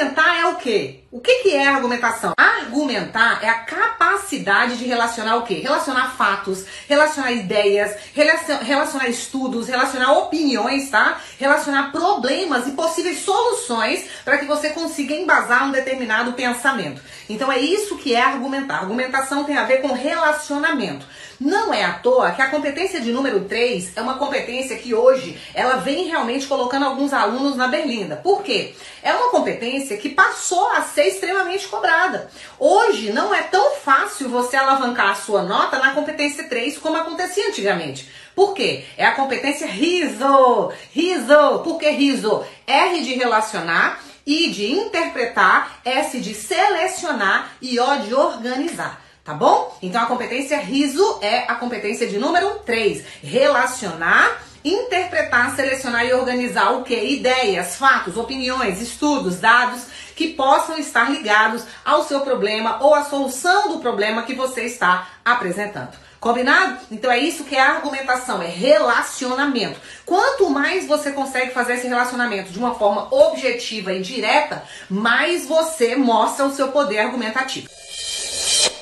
Argumentar é o quê? O que, que é argumentação? Argumentar é a capacidade de relacionar o quê? Relacionar fatos, relacionar ideias, relacionar estudos, relacionar opiniões, tá? Relacionar problemas e possíveis soluções para que você consiga embasar um determinado pensamento. Então é isso que é argumentar. Argumentação tem a ver com relacionamento. Não é à toa que a competência de número 3 é uma competência que hoje ela vem realmente colocando alguns alunos na berlinda. Por quê? É uma competência que passou a ser extremamente cobrada. Hoje não é tão fácil você alavancar a sua nota na competência 3 como acontecia antigamente. Por quê? É a competência riso. Riso. Por que riso? R de relacionar, I de interpretar, S de selecionar e O de organizar tá bom? Então a competência riso é a competência de número 3, relacionar, interpretar, selecionar e organizar o que? Ideias, fatos, opiniões, estudos, dados que possam estar ligados ao seu problema ou à solução do problema que você está apresentando. Combinado? Então é isso que é argumentação, é relacionamento. Quanto mais você consegue fazer esse relacionamento de uma forma objetiva e direta, mais você mostra o seu poder argumentativo.